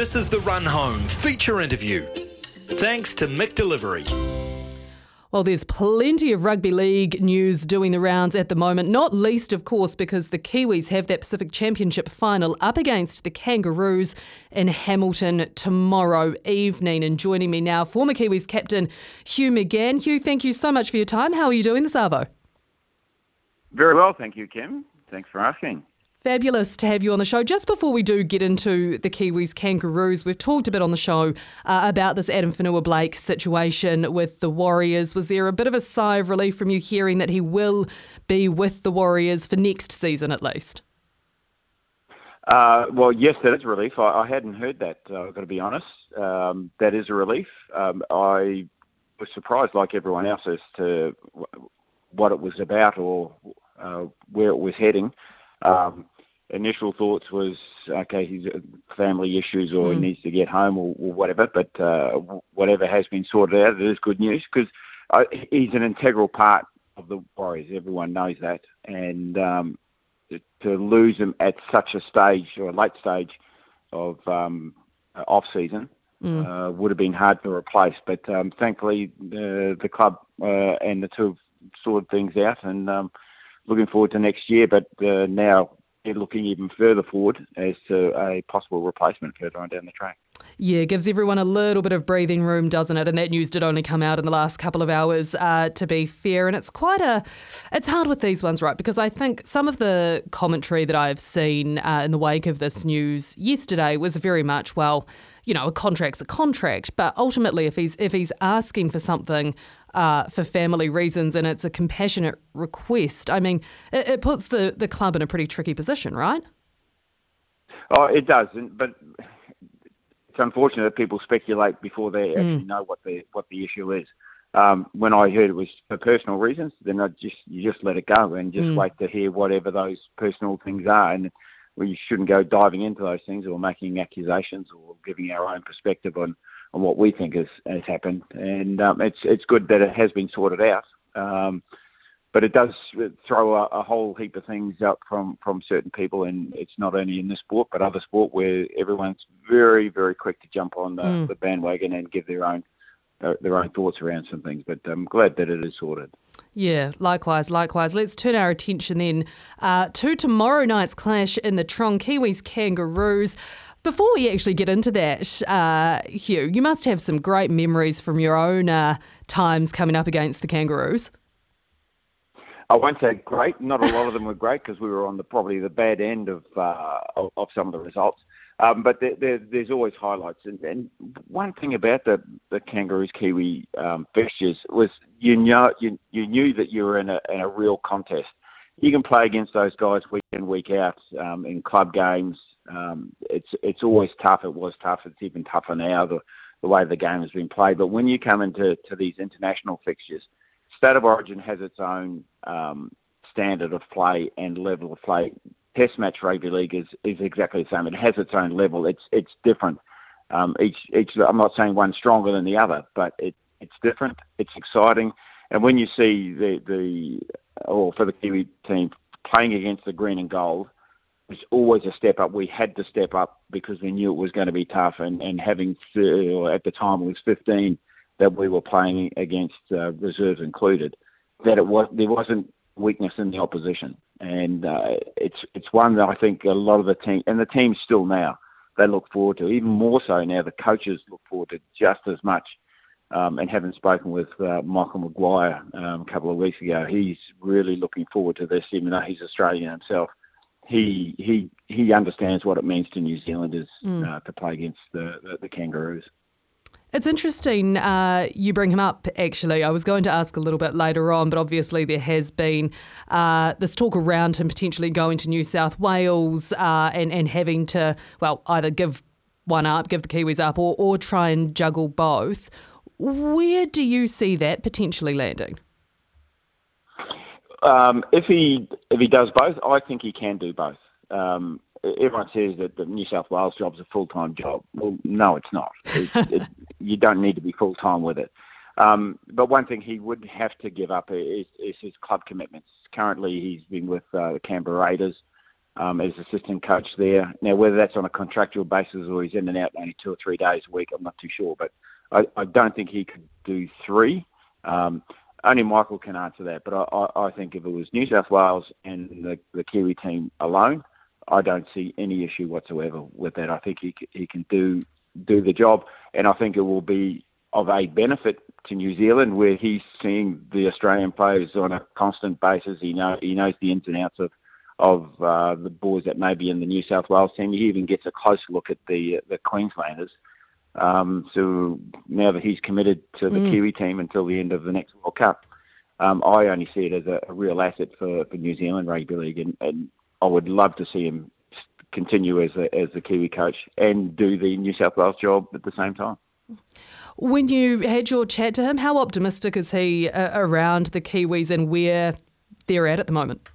This is the Run Home feature interview. Thanks to McDelivery. Well, there's plenty of rugby league news doing the rounds at the moment, not least, of course, because the Kiwis have that Pacific Championship final up against the Kangaroos in Hamilton tomorrow evening. And joining me now, former Kiwis captain Hugh McGahan. Hugh, thank you so much for your time. How are you doing this Arvo? Very well, thank you, Kim. Thanks for asking. Fabulous to have you on the show. Just before we do get into the Kiwis Kangaroos, we've talked a bit on the show uh, about this Addin Fonua-Blake situation with the Warriors. Was there a bit of a sigh of relief from you hearing that he will be with the Warriors for next season at least? Uh, well, yes, that is relief. I, I hadn't heard that, uh, I've got to be honest. Um, that is a relief. Um, I was surprised, like everyone else, as to what it was about or uh, where it was heading. Um, initial thoughts was okay, he's family issues or mm. he needs to get home or, or whatever. But uh, whatever has been sorted out, it is good news because uh, he's an integral part of the Warriors. Everyone knows that, and um, to lose him at such a stage or a late stage of um, off season. Mm. Uh, would have been hard to replace, but um, thankfully the the club uh, and the two have sorted things out, and um, looking forward to next year. But uh, now they're looking even further forward as to a possible replacement further on down the track. Yeah, gives everyone a little bit of breathing room, doesn't it? And that news did only come out in the last couple of hours, uh, to be fair. And it's quite a, it's hard with these ones, right? Because I think some of the commentary that I've seen uh, in the wake of this news yesterday was very much, well, you know, a contract's a contract, but ultimately, if he's if he's asking for something uh, for family reasons and it's a compassionate request, I mean, it, it, puts the the club in a pretty tricky position, right? Oh, it does, but it's unfortunate that people speculate before they actually mm. know what the what the issue is. Um, when I heard it was for personal reasons, then I just you just let it go and just mm. wait to hear whatever those personal things are. And we shouldn't go diving into those things or making accusations or giving our own perspective on, on what we think has, has happened. And um, it's it's good that it has been sorted out. Um, but it does throw a, a, whole heap of things up from, from certain people, and it's not only in this sport but other sport where everyone's very very quick to jump on the, mm. the bandwagon and give their own uh, their own thoughts around some things. But I'm glad that it is sorted. Yeah, likewise, likewise. Let's turn our attention then uh, to tomorrow night's clash in the Tron Kiwis Kangaroos. Before we actually get into that, uh, Hugh, you must have some great memories from your own uh, times coming up against the Kangaroos. I won't say great. Not a lot of them were great because we were on the probably the bad end of uh, of, of some of the results. Um, but there, there, there's always highlights. And, and, one thing about the, the Kangaroos Kiwi um, fixtures was you know you, you knew that you were in a, in a real contest. You can play against those guys week in week out um, in club games. Um, it's it's always tough. It was tough. It's even tougher now the the way the game has been played. But when you come into to these international fixtures, State of Origin has its own um, standard of play and level of play Test match rugby league is, is exactly the same. It has its own level. It's it's different. Um, each each I'm not saying one's stronger than the other, but it it's different. It's exciting, and when you see the the or for the Kiwi team playing against the green and gold, it's always a step up. We had to step up because we knew it was going to be tough, and and having at the time it was 15 that we were playing against uh, reserves included, that it was there wasn't weakness in the opposition and uh, it's it's one that I think a lot of the team and the team still now they look forward to. Even more so now, the coaches look forward to just as much. Um, and having spoken with uh, Michael Maguire um, a couple of weeks ago, he's really looking forward to this, even though he's Australian himself. He he he understands what it means to New Zealanders mm. uh, to play against the, the, the Kangaroos. It's interesting uh, you bring him up, actually. I was going to ask a little bit later on, but obviously there has been uh, this talk around him potentially going to New South Wales uh, and, and having to, well, either give one up, give the Kiwis up, or, or try and juggle both. Where do you see that potentially landing? Um, if he if he does both, I think he can do both. Um, everyone says that the New South Wales job is a full time job. Well, no, it's not. It's, it, you don't need to be full time with it. Um, but one thing he would have to give up is, is his club commitments. Currently, he's been with uh, the Canberra Raiders. um, as assistant coach there. Now, whether that's on a contractual basis or he's in and out only two or three days a week, I'm not too sure. But I, I don't think he could do three. Um, only Michael can answer that. But I, I, I think if it was New South Wales and the, the Kiwi team alone, I don't see any issue whatsoever with that. I think he he can do do the job, and I think it will be of a benefit to New Zealand, where he's seeing the Australian players on a constant basis. He know he knows the ins and outs of of uh, the boys that may be in the New South Wales team. He even gets a close look at the the Queenslanders. Um, so now that he's committed to the mm. Kiwi team until the end of the next World Cup, um, I only see it as a, a, real asset for, for New Zealand rugby league, and, and I would love to see him continue as a, as the Kiwi coach and do the New South Wales job at the same time. When you had your chat to him, how optimistic is he uh, around the Kiwis and where they're at at the moment?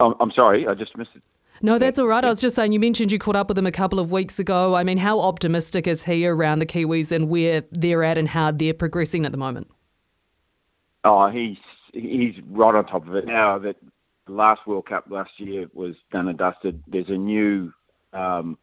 I'm, I'm sorry, I just missed it. No, that's all right. I was just saying, you mentioned you caught up with him a couple of weeks ago. I mean, how optimistic is he around the Kiwis and where they're at and how they're progressing at the moment? Oh, he's he's right on top of it now. That the last World Cup last year was done and dusted. There's a new um,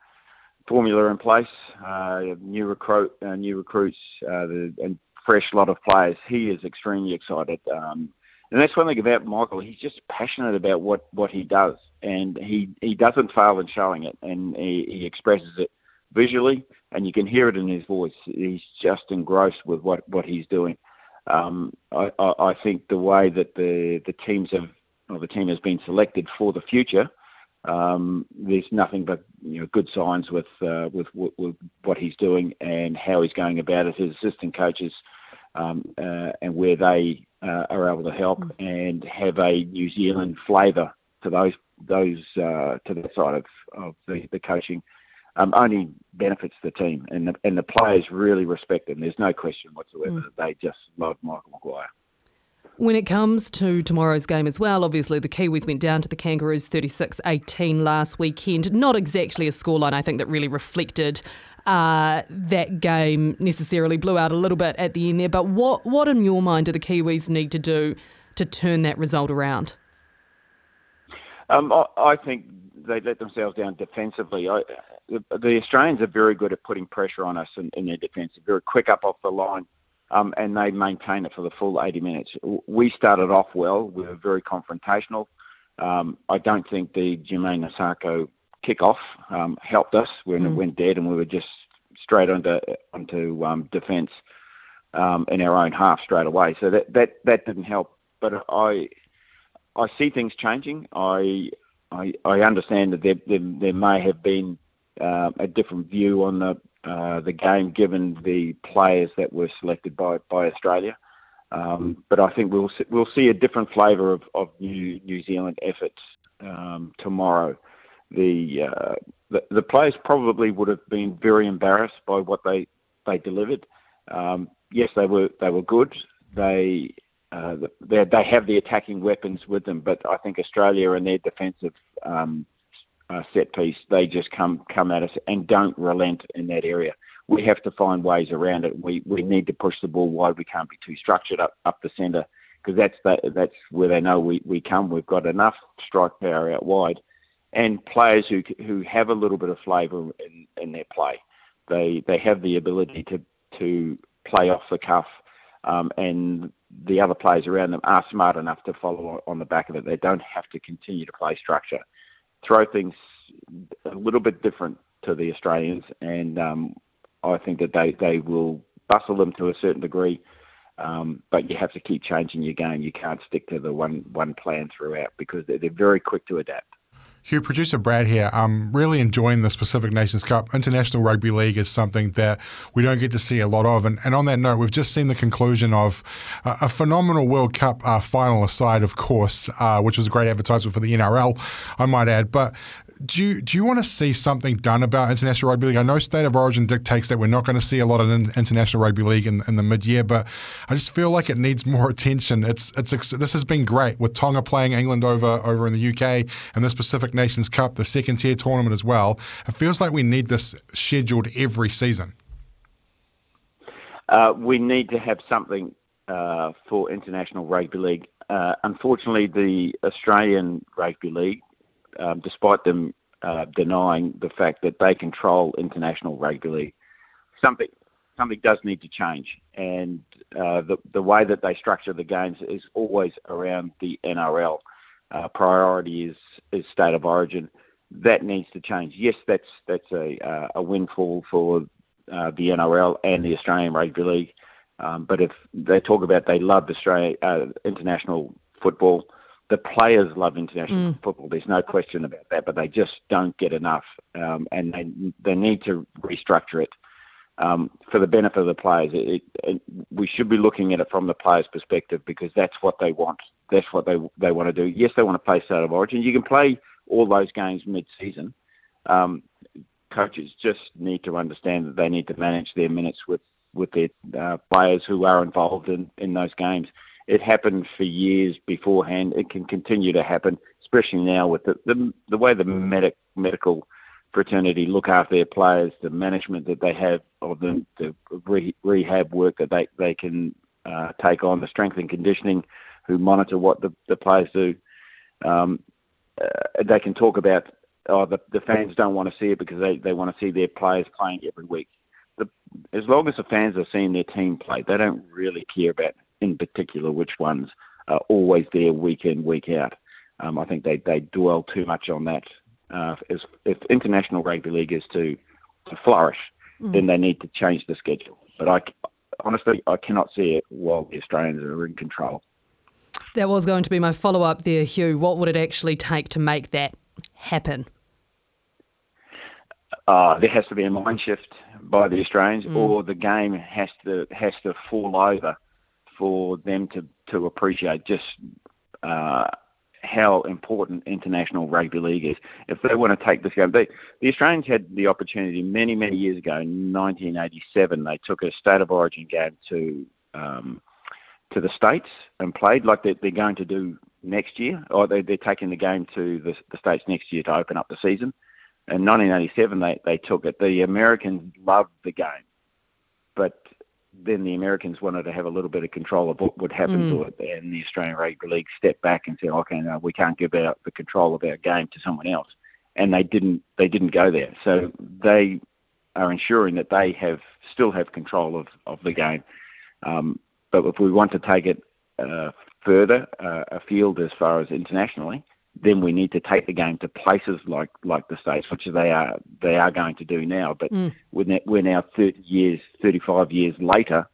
formula in place, uh, new recruit, uh, new recruits, uh, and fresh lot of players. He is extremely excited, um, and that's one thing about Michael. He's just passionate about what, what he does, and he he doesn't fail in showing it, and he, he expresses it visually, and you can hear it in his voice. He's just engrossed with what what he's doing. Um, I, I, I think the way that the the teams have or the team has been selected for the future, um, there's nothing but you know good signs with, uh, with, with with what he's doing and how he's going about it. His assistant coaches um, uh, and where they uh, are able to help mm. and have a New Zealand flavour to those those uh, to that side of, of the, the coaching. Um, only benefits the team and the, and the players really respect him. There's no question whatsoever. Mm. They just love Michael Maguire. When it comes to tomorrow's game as well, obviously the Kiwis went down to the Kangaroos 36 18 last weekend. Not exactly a scoreline, I think, that really reflected uh, that game necessarily. Blew out a little bit at the end there. But what, what in your mind do the Kiwis need to do to turn that result around? Um, I, think they let themselves down defensively. I, the, the, Australians are very good at putting pressure on us in, in their defence. Very quick up off the line um, and they maintained it for the full 80 minutes. We started off well. We were very confrontational. Um, I don't think the Jamayne Isaako kick-off um, helped us when mm. it went dead and we were just straight onto onto um, defence um, in our own half straight away. So that that that didn't help. But I I see things changing. I I, I understand that there, there, there may have been uh, a different view on the uh, the game given the players that were selected by, by Australia. Um, but I think we'll see, we'll see a different flavour of, of New New Zealand efforts um, tomorrow. The, uh, the, the players probably would have been very embarrassed by what they they delivered. Um, yes, they were they were good. They uh, they they have the attacking weapons with them, but I think Australia and their defensive um, uh, set piece, they just come come at us and don't relent in that area. We have to find ways around it. We we need to push the ball wide. We can't be too structured up up the centre because that's the, that's where they know we, we come. We've got enough strike power out wide, and players who who have a little bit of flavour in, in their play. They they have the ability to to play off the cuff, um, and the other players around them are smart enough to follow on the back of it. They don't have to continue to play structure throw things a little bit different to the Australians, and um, I think that they, they will bustle them to a certain degree. Um, but you have to keep changing your game. You can't stick to the one one plan throughout because they're, they're very quick to adapt. Hugh, producer Brad here. I'm really enjoying the Pacific Nations Cup. International Rugby League is something that we don't get to see a lot of. And, and on that note, we've just seen the conclusion of a phenomenal World Cup uh, final aside, of course, uh, which was a great advertisement for the NRL, I might add. But do you, do you want to see something done about international rugby league? I know state of origin dictates that we're not going to see a lot of international rugby league in, in the mid year, but I just feel like it needs more attention. It's it's this has been great with Tonga playing England over over in the UK and this Pacific Nations Cup, the second tier tournament as well. It feels like we need this scheduled every season. Uh, we need to have something uh, for international rugby league uh, unfortunately, the Australian Rugby League, um, despite them uh, denying the fact that they control international rugby league, something something does need to change. And uh, the the way that they structure the games is always around the NRL. Uh, priority is is state of origin. That needs to change. Yes, that's that's a uh, a windfall for uh, the NRL and the Australian Rugby League. Um, but if they talk about they love Australia uh, international football, the players love international mm. football. There's no question about that. But they just don't get enough, um, and they they need to restructure it um, for the benefit of the players. It, it, we should be looking at it from the players' perspective because that's what they want. That's what they they want to do. Yes, they want to play state of origin. You can play all those games mid-season. Um, coaches just need to understand that they need to manage their minutes with with their uh, players who are involved in, in those games. It happened for years beforehand. It can continue to happen, especially now with the the, the way the medic, medical fraternity look after their players, the management that they have of them, the re, rehab work that they, they can uh, take on, the strength and conditioning, who monitor what the, the players do. Um, uh, they can talk about, oh, the, the fans don't want to see it because they, they want to see their players playing every week. The, as long as the fans are seeing their team play, they don't really care about, in particular, which ones are always there week in, week out. Um, I think they, they dwell too much on that uh, if, if international rugby league is to, to flourish, mm. then they need to change the schedule. But I honestly I cannot see it while the Australians are in control. That was going to be my follow up there, Hugh. What would it actually take to make that happen? Uh, there has to be a mind shift by the Australians, mm. or the game has to has to fall over for them to to appreciate just uh, how important international rugby league is. If they want to take this game, they, the Australians had the opportunity many, many years ago, in 1987. They took a state of origin game to um, to the states and played like they're, they're going to do next year, or they, they're taking the game to the, the states next year to open up the season. In 1987, they they took it. The Americans loved the game, but then the Americans wanted to have a little bit of control of what would happen mm. to it, and the Australian Rugby League stepped back and said, "Okay, no, we can't give out the control of our game to someone else," and they didn't. They didn't go there. So they are ensuring that they have still have control of of the game. Um, but if we want to take it uh, further uh, afield as far as internationally, then we need to take the game to places like like the states, which they are they are going to do now. But mm. we're, we're now 30 years, 35 years later.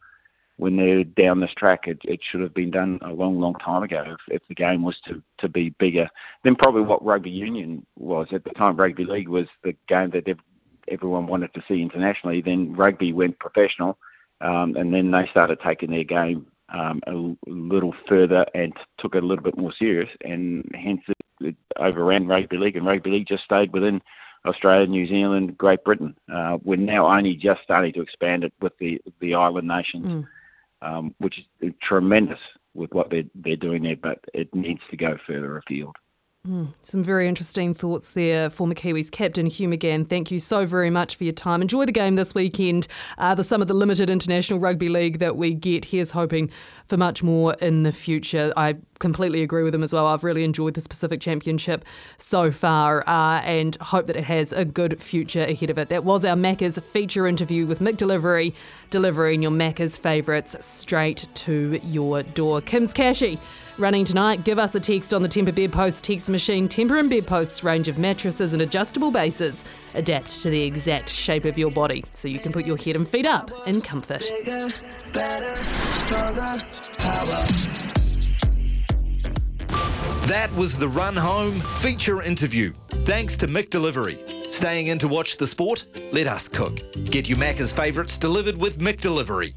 When they're down this track, it, it should have been done a long, long time ago. If, if the game was to, to be bigger, then probably what rugby union was at the time. Rugby league was the game that everyone wanted to see internationally. Then rugby went professional, um, and then they started taking their game um, a little further and took it a little bit more serious, and hence it it overran rugby league, and rugby league just stayed within Australia, New Zealand, Great Britain. Uh, we're now only just starting to expand it with the the island nations, mm. um, which is tremendous with what they're they're doing there, but it needs to go further afield. Mm, some very interesting thoughts there, former Kiwis captain Hugh McGahan. Thank you so very much for your time. Enjoy the game this weekend. Uh, the some of the limited international rugby league that we get. Here's hoping for much more in the future. I completely agree with him as well. I've really enjoyed the Pacific Championship so far uh, and hope that it has a good future ahead of it. That was our Macca's feature interview with McDelivery, delivering your Macca's favourites straight to your door. Kim's Cashy running tonight. Give us a text on the Tempur Bedpost text machine. Tempur and Bedpost's range of mattresses and adjustable bases adapt to the exact shape of your body so you can put your head and feet up in comfort. That was the Run Home feature interview. Thanks to McDelivery. Staying in to watch the sport? Let us cook. Get your Macca's favourites delivered with McDelivery.